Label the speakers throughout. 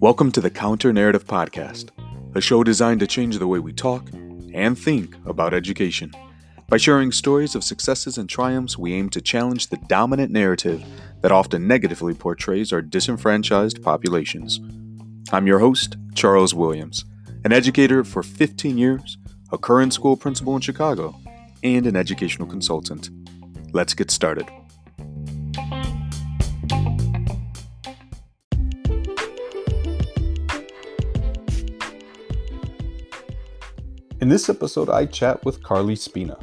Speaker 1: Welcome to the Counter Narrative Podcast, a show designed to change the way we talk and think about education. By sharing stories of successes and triumphs, we aim to challenge the dominant narrative that often negatively portrays our disenfranchised populations. I'm your host, Charles Williams, an educator for 15 years, a current school principal in Chicago, and an educational consultant. Let's get started. In this episode, I chat with Carly Spina,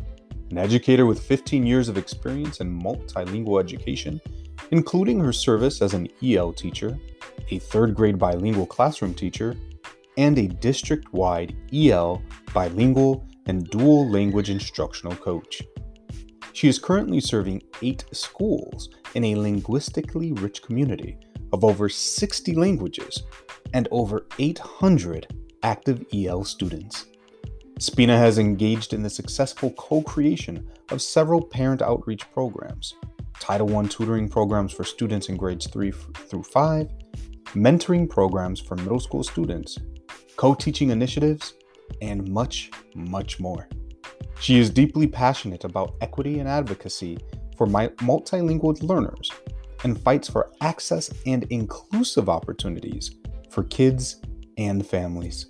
Speaker 1: an educator with 15 years of experience in multilingual education, including her service as an EL teacher, a third grade bilingual classroom teacher, and a district wide EL bilingual and dual language instructional coach. She is currently serving eight schools in a linguistically rich community of over 60 languages and over 800 active EL students. Spina has engaged in the successful co creation of several parent outreach programs, Title I tutoring programs for students in grades 3 through 5, mentoring programs for middle school students, co teaching initiatives, and much, much more. She is deeply passionate about equity and advocacy for multilingual learners and fights for access and inclusive opportunities for kids and families.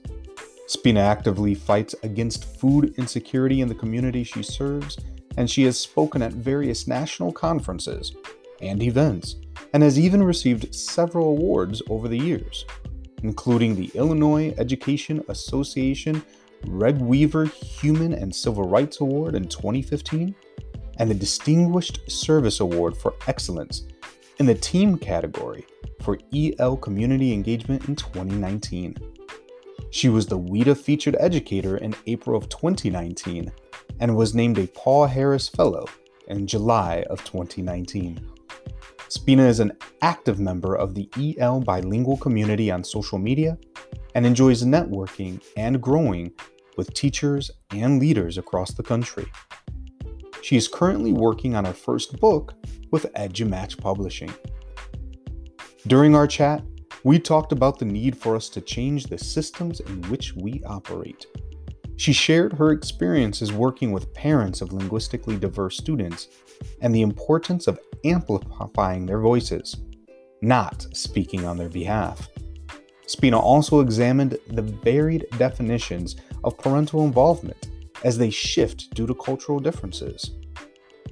Speaker 1: Spina actively fights against food insecurity in the community she serves, and she has spoken at various national conferences and events, and has even received several awards over the years, including the Illinois Education Association Reg Weaver Human and Civil Rights Award in 2015, and the Distinguished Service Award for Excellence in the Team category for EL Community Engagement in 2019. She was the WIDA featured educator in April of 2019 and was named a Paul Harris Fellow in July of 2019. Spina is an active member of the EL bilingual community on social media and enjoys networking and growing with teachers and leaders across the country. She is currently working on her first book with EduMatch Publishing. During our chat, we talked about the need for us to change the systems in which we operate. She shared her experiences working with parents of linguistically diverse students and the importance of amplifying their voices, not speaking on their behalf. Spina also examined the varied definitions of parental involvement as they shift due to cultural differences.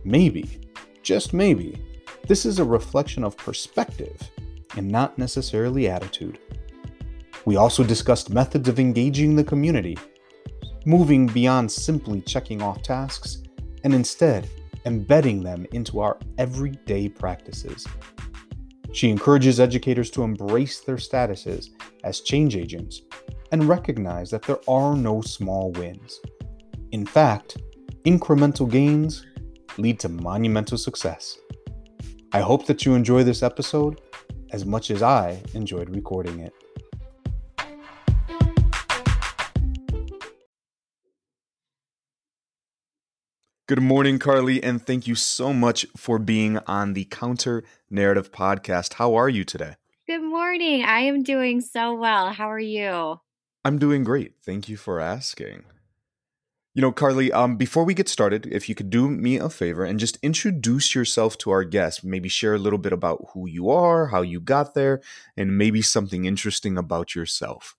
Speaker 1: Maybe, just maybe, this is a reflection of perspective and not necessarily attitude. We also discussed methods of engaging the community, moving beyond simply checking off tasks, and instead embedding them into our everyday practices. She encourages educators to embrace their statuses as change agents and recognize that there are no small wins. In fact, incremental gains lead to monumental success. I hope that you enjoy this episode as much as I enjoyed recording it. Good morning, Carly, and thank you so much for being on the Counter Narrative Podcast. How are you today?
Speaker 2: Good morning. I am doing so well. How are you?
Speaker 1: I'm doing great. Thank you for asking. You know, Carly, um, before we get started, if you could do me a favor and just introduce yourself to our guests, maybe share a little bit about who you are, how you got there, and maybe something interesting about yourself.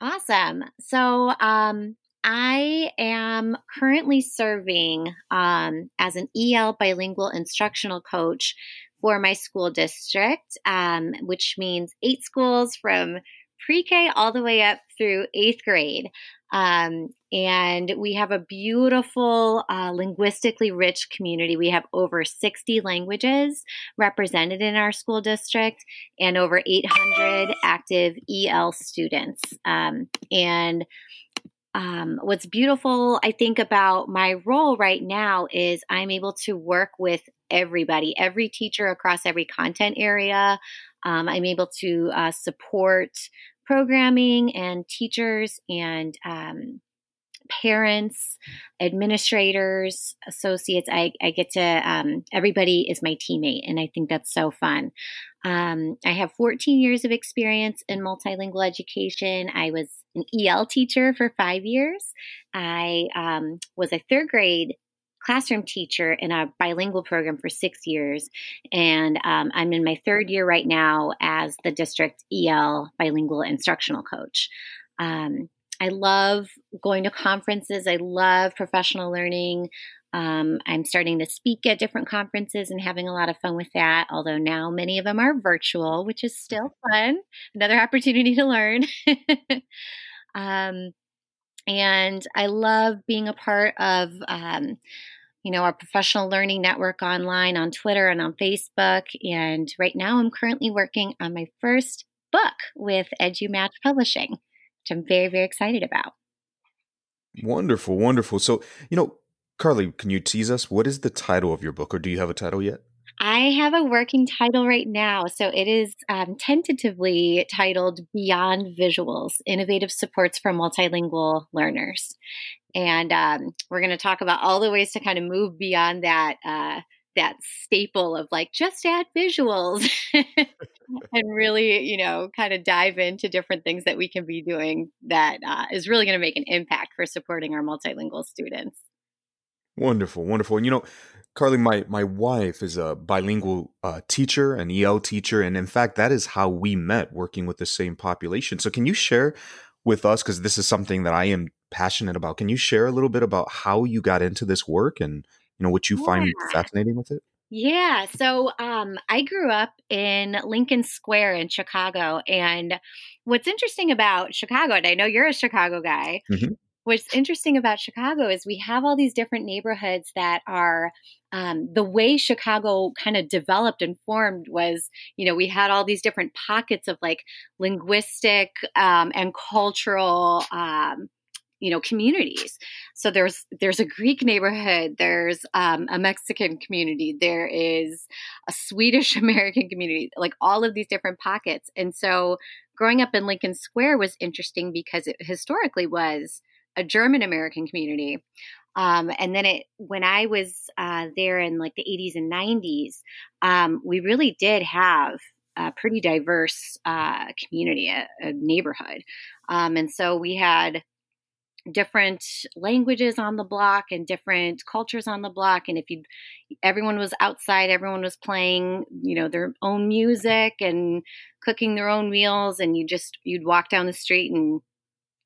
Speaker 2: Awesome. So, um, I am currently serving um, as an EL bilingual instructional coach for my school district, um, which means eight schools from pre K all the way up through eighth grade. Um, and we have a beautiful, uh, linguistically rich community. We have over 60 languages represented in our school district and over 800 active EL students. Um, and um, what's beautiful, I think, about my role right now is I'm able to work with everybody, every teacher across every content area. Um, I'm able to uh, support programming and teachers and um, parents, administrators, associates. I, I get to, um, everybody is my teammate, and I think that's so fun. Um, I have 14 years of experience in multilingual education. I was an EL teacher for five years. I um, was a third grade classroom teacher in a bilingual program for six years. And um, I'm in my third year right now as the district EL bilingual instructional coach. Um, I love going to conferences. I love professional learning. Um, I'm starting to speak at different conferences and having a lot of fun with that. Although now many of them are virtual, which is still fun. Another opportunity to learn. um, and I love being a part of, um, you know, our professional learning network online on Twitter and on Facebook. And right now, I'm currently working on my first book with EduMatch Publishing, which I'm very, very excited about.
Speaker 1: Wonderful, wonderful. So, you know, Carly, can you tease us? What is the title of your book, or do you have a title yet?
Speaker 2: I have a working title right now. So it is um, tentatively titled Beyond Visuals Innovative Supports for Multilingual Learners. And um, we're going to talk about all the ways to kind of move beyond that. Uh, that staple of like just add visuals and really you know kind of dive into different things that we can be doing that uh, is really going to make an impact for supporting our multilingual students
Speaker 1: wonderful wonderful and you know Carly, my my wife is a bilingual uh, teacher, an EL teacher, and in fact, that is how we met, working with the same population. So, can you share with us, because this is something that I am passionate about, can you share a little bit about how you got into this work and you know what you yeah. find fascinating with it?
Speaker 2: Yeah, so um, I grew up in Lincoln Square in Chicago, and what's interesting about Chicago, and I know you're a Chicago guy. Mm-hmm what's interesting about Chicago is we have all these different neighborhoods that are um, the way Chicago kind of developed and formed was, you know, we had all these different pockets of like linguistic um, and cultural. Um, you know communities so there's there's a greek neighborhood there's um, a mexican community there is a swedish american community like all of these different pockets and so growing up in lincoln square was interesting because it historically was a German American community. Um, and then it, when I was uh, there in like the 80s and 90s, um, we really did have a pretty diverse uh, community, a, a neighborhood. Um, and so we had different languages on the block and different cultures on the block and if you everyone was outside everyone was playing you know their own music and cooking their own meals and you just you'd walk down the street and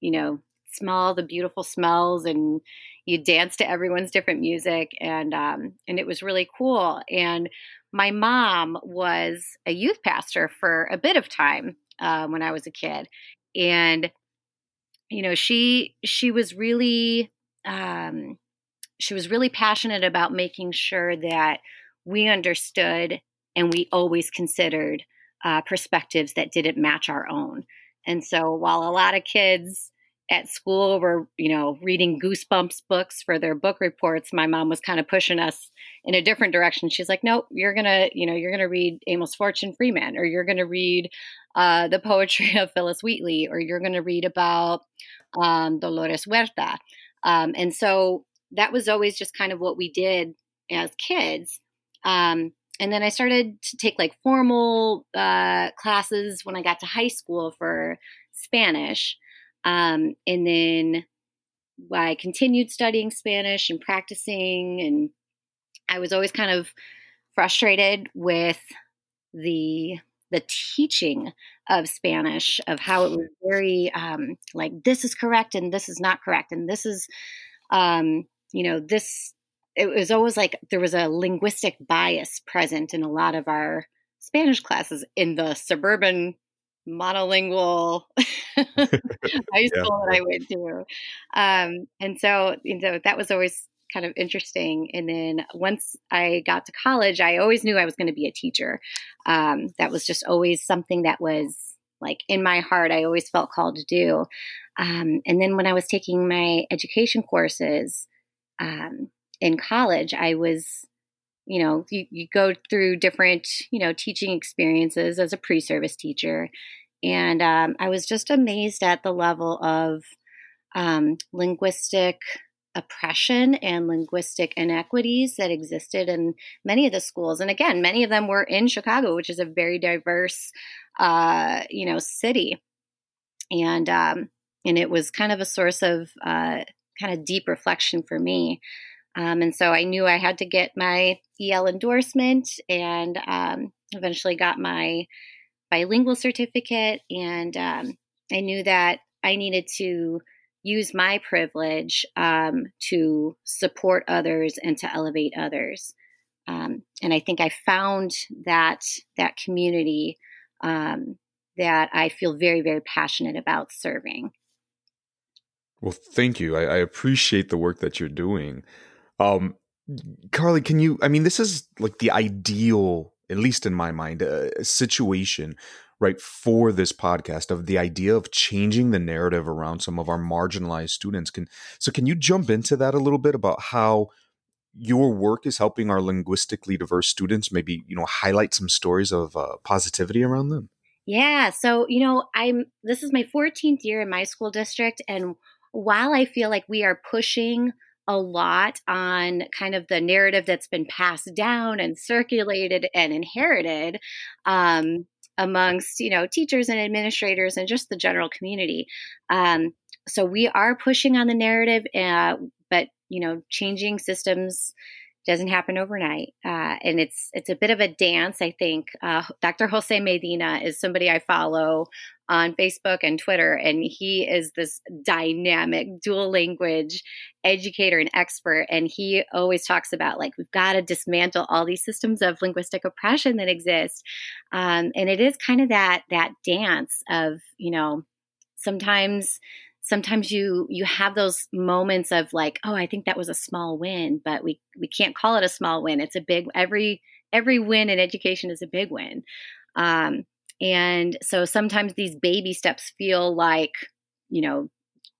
Speaker 2: you know smell the beautiful smells and you dance to everyone's different music and um, and it was really cool. And my mom was a youth pastor for a bit of time uh, when I was a kid. And you know she she was really um, she was really passionate about making sure that we understood and we always considered uh, perspectives that didn't match our own. And so while a lot of kids at school were, you know, reading Goosebumps books for their book reports, my mom was kind of pushing us in a different direction. She's like, "Nope, you're gonna, you know, you're gonna read Amos Fortune Free Man, or you're gonna read uh, the poetry of Phillis Wheatley, or you're gonna read about um, Dolores Huerta." Um, and so that was always just kind of what we did as kids. Um, and then I started to take like formal uh, classes when I got to high school for Spanish. Um, and then I continued studying Spanish and practicing, and I was always kind of frustrated with the the teaching of Spanish, of how it was very um, like this is correct and this is not correct, and this is, um, you know, this. It was always like there was a linguistic bias present in a lot of our Spanish classes in the suburban monolingual high school yeah. that I went to. Um, and so, you know, that was always kind of interesting. And then once I got to college, I always knew I was going to be a teacher. Um, that was just always something that was like in my heart, I always felt called to do. Um, and then when I was taking my education courses um, in college, I was you know you, you go through different you know teaching experiences as a pre-service teacher and um, i was just amazed at the level of um, linguistic oppression and linguistic inequities that existed in many of the schools. And again, many of them were in Chicago, which is a very diverse, uh, you know, city. And um, and it was kind of a source of uh, kind of deep reflection for me. Um, and so I knew I had to get my EL endorsement and um, eventually got my bilingual certificate. And um, I knew that I needed to use my privilege um, to support others and to elevate others. Um, and I think I found that that community um, that I feel very, very passionate about serving.
Speaker 1: Well, thank you. I, I appreciate the work that you're doing. Um, Carly, can you? I mean, this is like the ideal, at least in my mind, uh, situation right for this podcast of the idea of changing the narrative around some of our marginalized students can so can you jump into that a little bit about how your work is helping our linguistically diverse students maybe you know highlight some stories of uh, positivity around them
Speaker 2: yeah so you know i'm this is my 14th year in my school district and while i feel like we are pushing a lot on kind of the narrative that's been passed down and circulated and inherited um, amongst you know teachers and administrators and just the general community. Um, so we are pushing on the narrative, uh, but you know changing systems doesn't happen overnight, uh, and it's it's a bit of a dance. I think uh, Dr. Jose Medina is somebody I follow on Facebook and Twitter, and he is this dynamic dual language educator and expert. And he always talks about like we've got to dismantle all these systems of linguistic oppression that exist, um, and it is kind of that that dance of you know sometimes sometimes you you have those moments of like oh i think that was a small win but we we can't call it a small win. It's a big every every win in education is a big win. Um, and so sometimes these baby steps feel like you know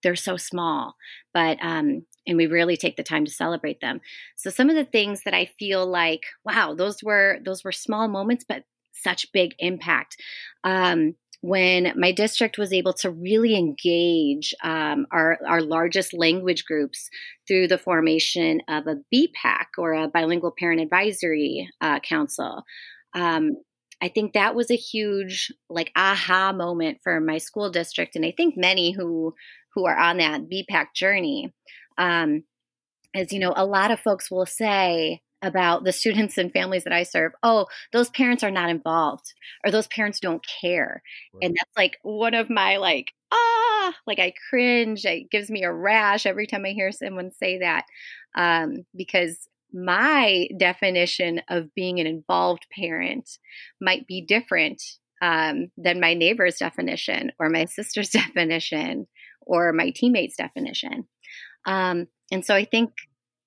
Speaker 2: they're so small but um, and we really take the time to celebrate them. So some of the things that i feel like wow those were those were small moments but such big impact. Um, when my district was able to really engage um, our, our largest language groups through the formation of a BPAC or a bilingual parent advisory uh, council. Um, I think that was a huge like aha moment for my school district, and I think many who who are on that BPAC journey. Um, as you know, a lot of folks will say, about the students and families that I serve, oh, those parents are not involved or those parents don't care. Right. And that's like one of my like, ah, like I cringe. It gives me a rash every time I hear someone say that. Um, because my definition of being an involved parent might be different um, than my neighbor's definition or my sister's definition or my teammate's definition. Um, and so I think,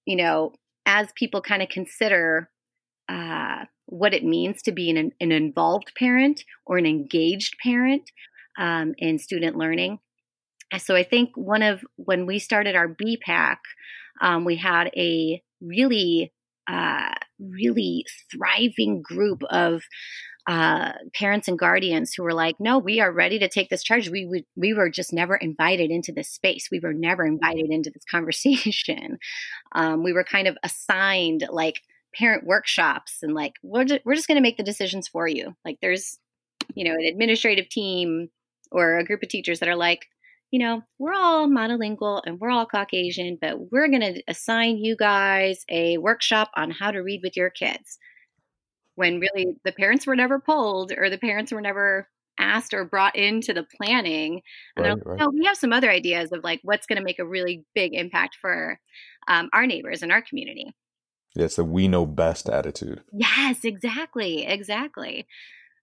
Speaker 2: you know, as people kind of consider uh, what it means to be an, an, involved parent or an engaged parent um, in student learning. So I think one of when we started our BPAC, um, we had a really, uh, really thriving group of uh, parents and guardians who were like, "No, we are ready to take this charge. We would, we were just never invited into this space. We were never invited into this conversation. Um, we were kind of assigned like parent workshops and like we're just, we're just going to make the decisions for you. Like there's, you know, an administrative team or a group of teachers that are like." You know, we're all monolingual and we're all Caucasian, but we're going to assign you guys a workshop on how to read with your kids when really the parents were never pulled or the parents were never asked or brought into the planning. And right, like, right. no, we have some other ideas of like what's going to make a really big impact for um, our neighbors and our community.
Speaker 1: Yeah, it's the we know best attitude.
Speaker 2: Yes, exactly. Exactly.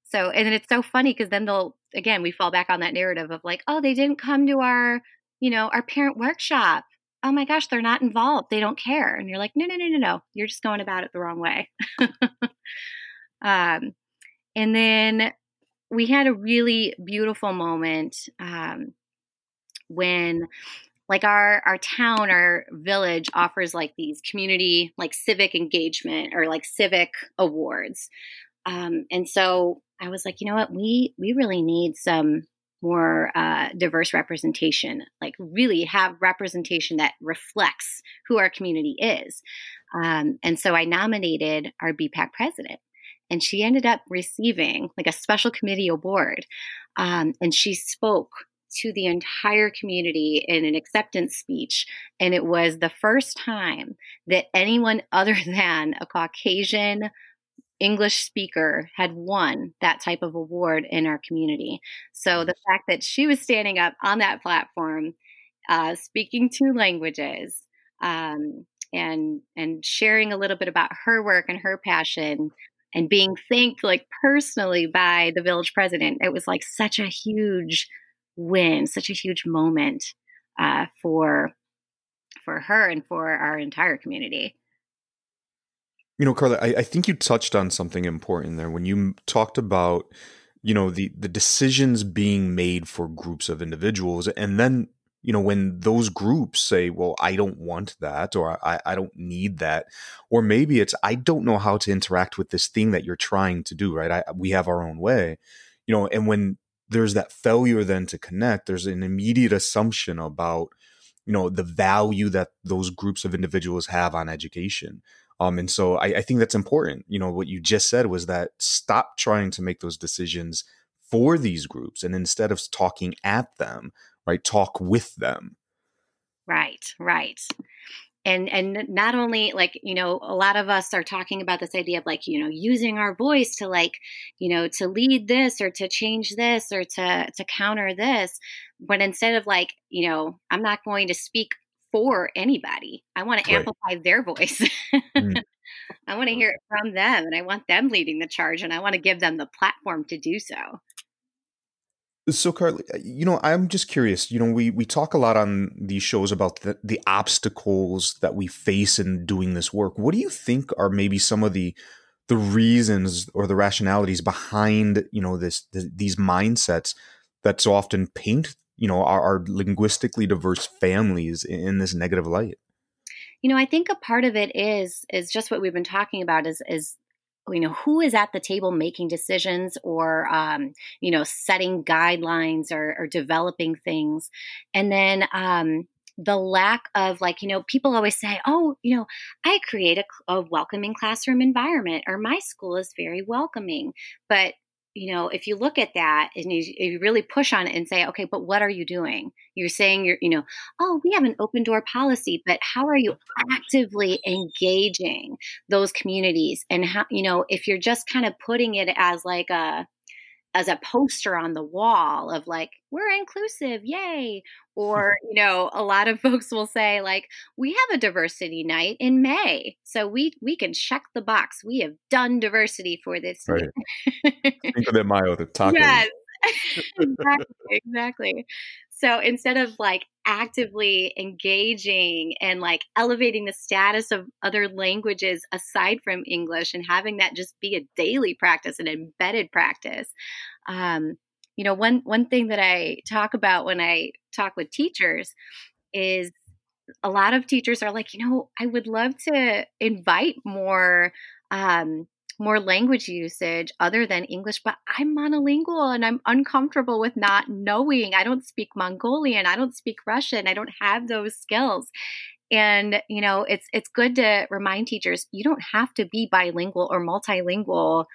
Speaker 2: So, and it's so funny because then they'll, again, we fall back on that narrative of like, oh, they didn't come to our, you know, our parent workshop. Oh my gosh, they're not involved. They don't care. And you're like, no, no, no, no, no. You're just going about it the wrong way. Um, and then we had a really beautiful moment um, when like our our town our village offers like these community like civic engagement or like civic awards. Um, and so i was like you know what? We we really need some more uh, diverse representation, like really have representation that reflects who our community is. Um, and so I nominated our BPAC president, and she ended up receiving like a special committee award. Um, and she spoke to the entire community in an acceptance speech. And it was the first time that anyone other than a Caucasian English speaker had won that type of award in our community. So the fact that she was standing up on that platform, uh, speaking two languages, um, and and sharing a little bit about her work and her passion, and being thanked like personally by the village president, it was like such a huge win, such a huge moment uh, for for her and for our entire community.
Speaker 1: You know, Carla, I, I think you touched on something important there when you talked about, you know, the the decisions being made for groups of individuals, and then you know when those groups say well i don't want that or I, I don't need that or maybe it's i don't know how to interact with this thing that you're trying to do right? I, we have our own way you know and when there's that failure then to connect there's an immediate assumption about you know the value that those groups of individuals have on education. Um, and so I, I think that's important. You know what you just said was that stop trying to make those decisions for these groups and instead of talking at them right? Talk with them.
Speaker 2: Right right. And and not only like you know a lot of us are talking about this idea of like you know using our voice to like you know to lead this or to change this or to to counter this but instead of like you know i'm not going to speak for anybody. I want to right. amplify their voice. Mm. i want to hear it from them and i want them leading the charge and i want to give them the platform to do so
Speaker 1: so, Carly, uh, you know, I'm just curious. You know, we we talk a lot on these shows about the, the obstacles that we face in doing this work. What do you think are maybe some of the the reasons or the rationalities behind you know this, these mindsets that so often paint you know our, our linguistically diverse families in, in this negative light?
Speaker 2: You know, I think a part of it is is just what we've been talking about is is you know who is at the table making decisions or um, you know setting guidelines or, or developing things. And then um, the lack of like you know people always say oh you know i create a, a welcoming classroom environment or my school is very welcoming. But you know, if you look at that and you, you, really push on it and say, okay, but what are you doing? You're saying you're, you know, oh, we have an open door policy, but how are you actively engaging those communities? And how, you know, if you're just kind of putting it as like a, as a poster on the wall of like we're inclusive yay or you know a lot of folks will say like we have a diversity night in may so we we can check the box we have done diversity for this right.
Speaker 1: Cinco de Mayo, the taco. Yes,
Speaker 2: exactly, exactly. So instead of like actively engaging and like elevating the status of other languages aside from English and having that just be a daily practice, an embedded practice. Um, you know, one one thing that I talk about when I talk with teachers is a lot of teachers are like, you know, I would love to invite more um, more language usage other than English, but I'm monolingual and I'm uncomfortable with not knowing. I don't speak Mongolian, I don't speak Russian, I don't have those skills. And you know, it's it's good to remind teachers you don't have to be bilingual or multilingual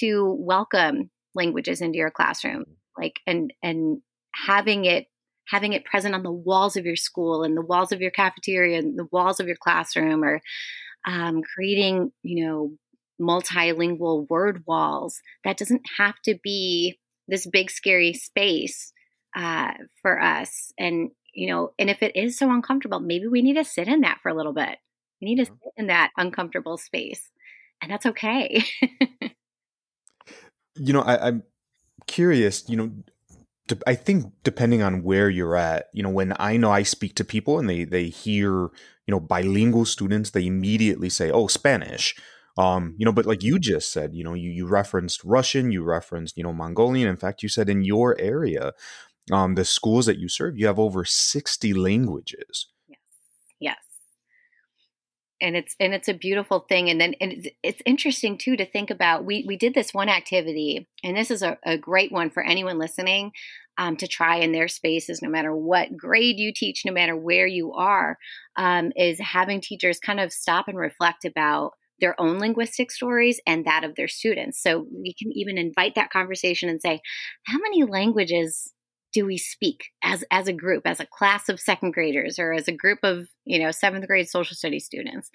Speaker 2: to welcome languages into your classroom. Like and and having it having it present on the walls of your school and the walls of your cafeteria and the walls of your classroom or um, creating you know multilingual word walls. That doesn't have to be this big scary space uh, for us. And you know, and if it is so uncomfortable, maybe we need to sit in that for a little bit. We need to sit in that uncomfortable space, and that's okay.
Speaker 1: you know, I, I'm curious. You know, I think depending on where you're at, you know, when I know I speak to people and they they hear, you know, bilingual students, they immediately say, "Oh, Spanish." Um, you know, but like you just said, you know, you, you referenced Russian, you referenced, you know, Mongolian. In fact, you said in your area, um, the schools that you serve, you have over 60 languages.
Speaker 2: And it's and it's a beautiful thing. And then and it's, it's interesting too to think about. We we did this one activity, and this is a, a great one for anyone listening. um, to try in their spaces, no matter what grade you teach, no matter where you are, um, is having teachers kind of stop and reflect about their own linguistic stories and that of their students. So we can even invite that conversation and say, how many languages do we speak as as a group, as a class of second graders, or as a group of you know seventh grade social studies students?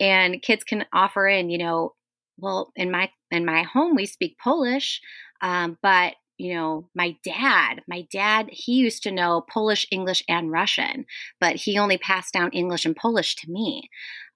Speaker 2: And kids can offer in, you know, well, in my in my home we speak Polish, um, but you know, my dad, my dad, he used to know Polish, English, and Russian, but he only passed down English and Polish to me.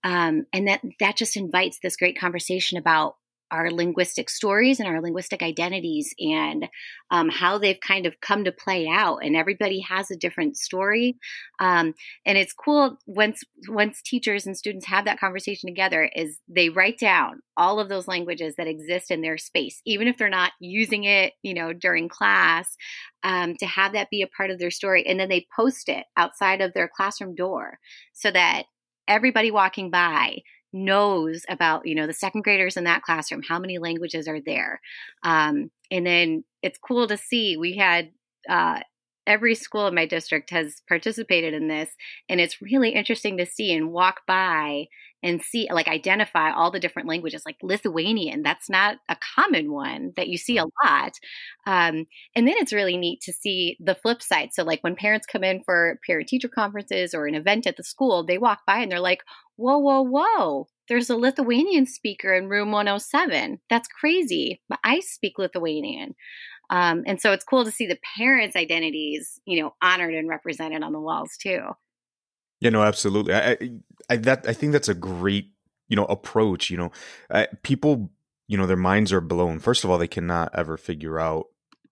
Speaker 2: Um, and that that just invites this great conversation about our linguistic stories and our linguistic identities and um, how they've kind of come to play out and everybody has a different story. Um, and it's cool once once teachers and students have that conversation together is they write down all of those languages that exist in their space even if they're not using it you know during class um, to have that be a part of their story. And then they post it outside of their classroom door so that everybody walking by knows about you know the second graders in that classroom how many languages are there. Um, and then it's cool to see we had uh, every school in my district has participated in this and it's really interesting to see and walk by and see like identify all the different languages like lithuanian that's not a common one that you see a lot um, and then it's really neat to see the flip side so like when parents come in for parent teacher conferences or an event at the school they walk by and they're like whoa whoa whoa there's a lithuanian speaker in room 107 that's crazy but i speak lithuanian um, and so it's cool to see the parents' identities, you know, honored and represented on the walls too.
Speaker 1: Yeah, no, absolutely. I, I, that I think that's a great, you know, approach. You know, uh, people, you know, their minds are blown. First of all, they cannot ever figure out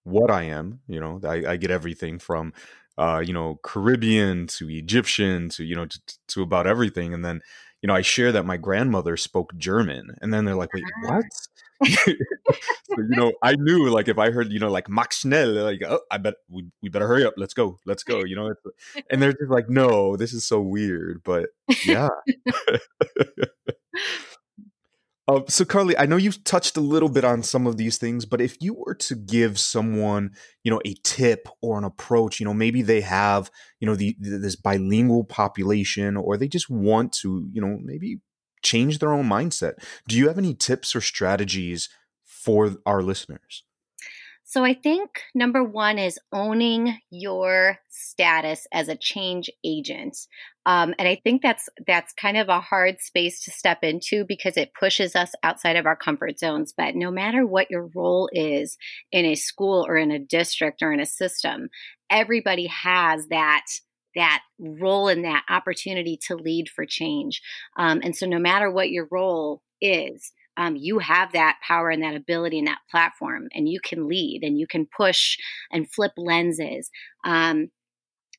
Speaker 1: what I am. You know, I, I get everything from, uh, you know, Caribbean to Egyptian to you know to, to about everything, and then you know, I share that my grandmother spoke German, and then they're like, "Wait, what?" so, you know, I knew like if I heard, you know, like Max Schnell, like, oh, I bet we, we better hurry up. Let's go. Let's go. You know, and they're just like, no, this is so weird. But yeah. Uh, so, Carly, I know you've touched a little bit on some of these things, but if you were to give someone, you know, a tip or an approach, you know, maybe they have, you know, the, this bilingual population, or they just want to, you know, maybe change their own mindset. Do you have any tips or strategies for our listeners?
Speaker 2: So I think number one is owning your status as a change agent, um, and I think that's that's kind of a hard space to step into because it pushes us outside of our comfort zones. But no matter what your role is in a school or in a district or in a system, everybody has that that role and that opportunity to lead for change. Um, and so, no matter what your role is, um, you have that power and that ability and that platform, and you can lead and you can push and flip lenses. Um,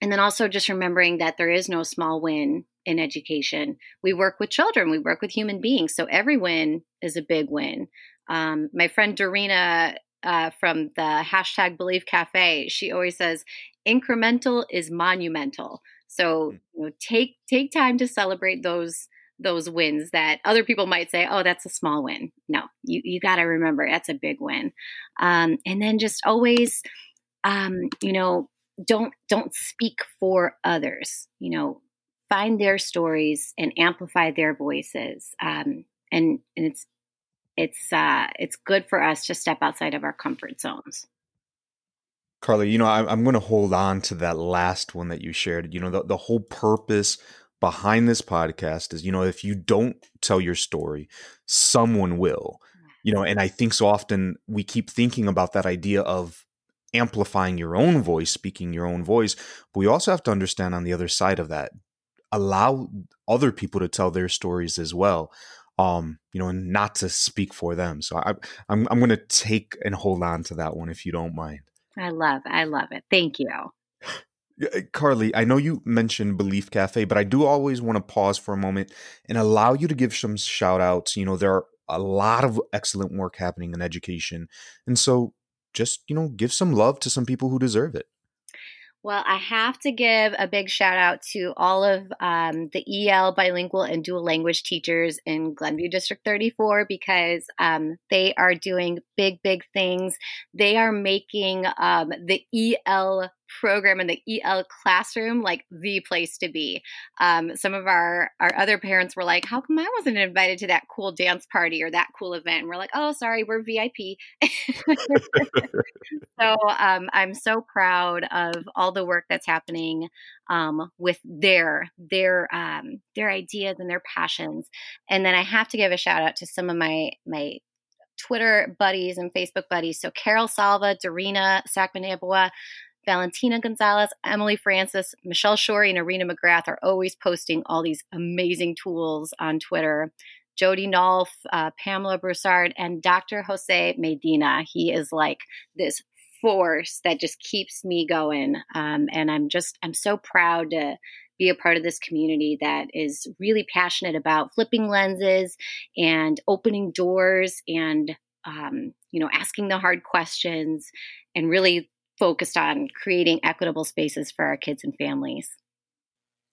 Speaker 2: and then also just remembering that there is no small win in education. We work with children, we work with human beings. So every win is a big win. Um, my friend Dorina uh, from the hashtag Believe Cafe, she always says, incremental is monumental. So hmm. you know, take take time to celebrate those those wins that other people might say, "Oh, that's a small win." No, you you got to remember that's a big win. Um, and then just always, um, you know, don't don't speak for others. You know, find their stories and amplify their voices. Um, and and it's it's uh, it's good for us to step outside of our comfort zones.
Speaker 1: Carly, you know, I, I'm going to hold on to that last one that you shared. You know, the, the whole purpose behind this podcast is, you know, if you don't tell your story, someone will. You know, and I think so often we keep thinking about that idea of amplifying your own voice, speaking your own voice. But we also have to understand on the other side of that, allow other people to tell their stories as well. Um, you know, and not to speak for them. So I, I'm I'm going to take and hold on to that one if you don't mind.
Speaker 2: I love, I love it. Thank you.
Speaker 1: Eh, Carly, I know you mentioned Belief Cafe, but I do always want to pause for a moment and allow you to give some shout outs. You know, there are a lot of excellent work happening in education. And so just, you know, give some love to some people who deserve it.
Speaker 2: Well, I have to give a big shout out to all of um, the EL bilingual and dual language teachers in Glenview District 34 because um, they are doing big, big things. They are making um, the EL program in the EL classroom like the place to be. Um, some of our our other parents were like, "How come I wasn't invited to that cool dance party or that cool event?" And we're like, "Oh, sorry, we're VIP." so um, I'm so proud of all the work that's happening um, with their their um, their ideas and their passions. And then I have to give a shout out to some of my my Twitter buddies and Facebook buddies. So Carol Salva, Dorina Sackman-Ebuwa, Valentina Gonzalez, Emily Francis, Michelle Shorey, and Irina McGrath are always posting all these amazing tools on Twitter. Jody Nolf, uh, Pamela Broussard, and Dr. Jose Medina. He is like this force that just keeps me going. Um, and I'm just, I'm so proud to be a part of this community that is really passionate about flipping lenses and opening doors and, um, you know, asking the hard questions and really focused on creating equitable spaces for our kids and families.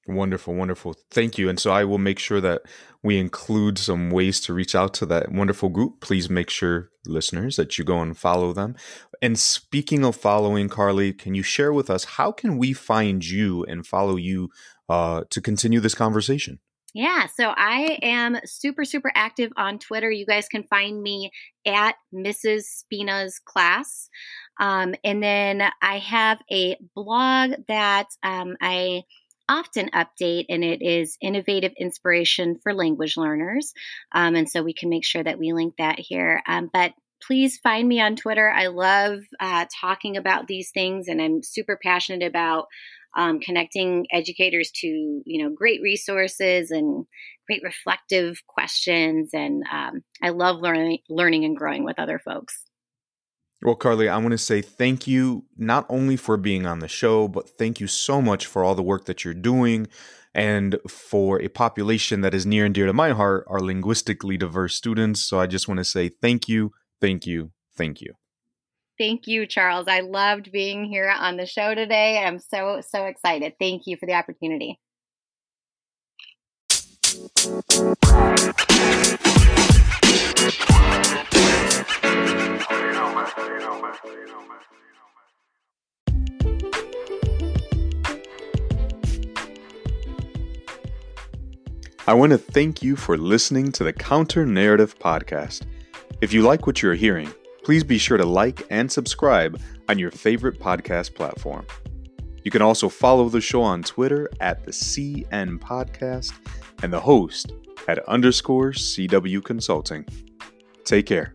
Speaker 1: Wonderful, wonderful. Thank you. And so I will make sure that we include some ways to reach out to that wonderful group. Please make sure, listeners, that you go and follow them. And speaking of following, Carly, can you share with us how can we find you and follow you uh, to continue this conversation?
Speaker 2: Yeah, so I am super, super active on Twitter. You guys can find me at Mrs. Spina's class. Um, and then I have a blog that um, I often update, and it is Innovative Inspiration for Language Learners. Um, and so we can make sure that we link that here. Um, but please find me on Twitter. I love uh, talking about these things, and I'm super passionate about um, connecting educators to you know great resources and great reflective questions. And um, I love learning, learning and growing with other folks.
Speaker 1: Well, Carly, I want to say thank you not only for being on the show, but thank you so much for all the work that you're doing and for a population that is near and dear to my heart, our linguistically diverse students. So I just want to say thank you, thank you, thank you.
Speaker 2: Thank you, Charles. I loved being here on the show today. I'm so, so excited. Thank you for the opportunity.
Speaker 1: I want to thank you for listening to the Counter Narrative Podcast. If you like what you're hearing, please be sure to like and subscribe on your favorite podcast platform. You can also follow the show on Twitter at the CN Podcast and the host at underscore CW Consulting. Take care.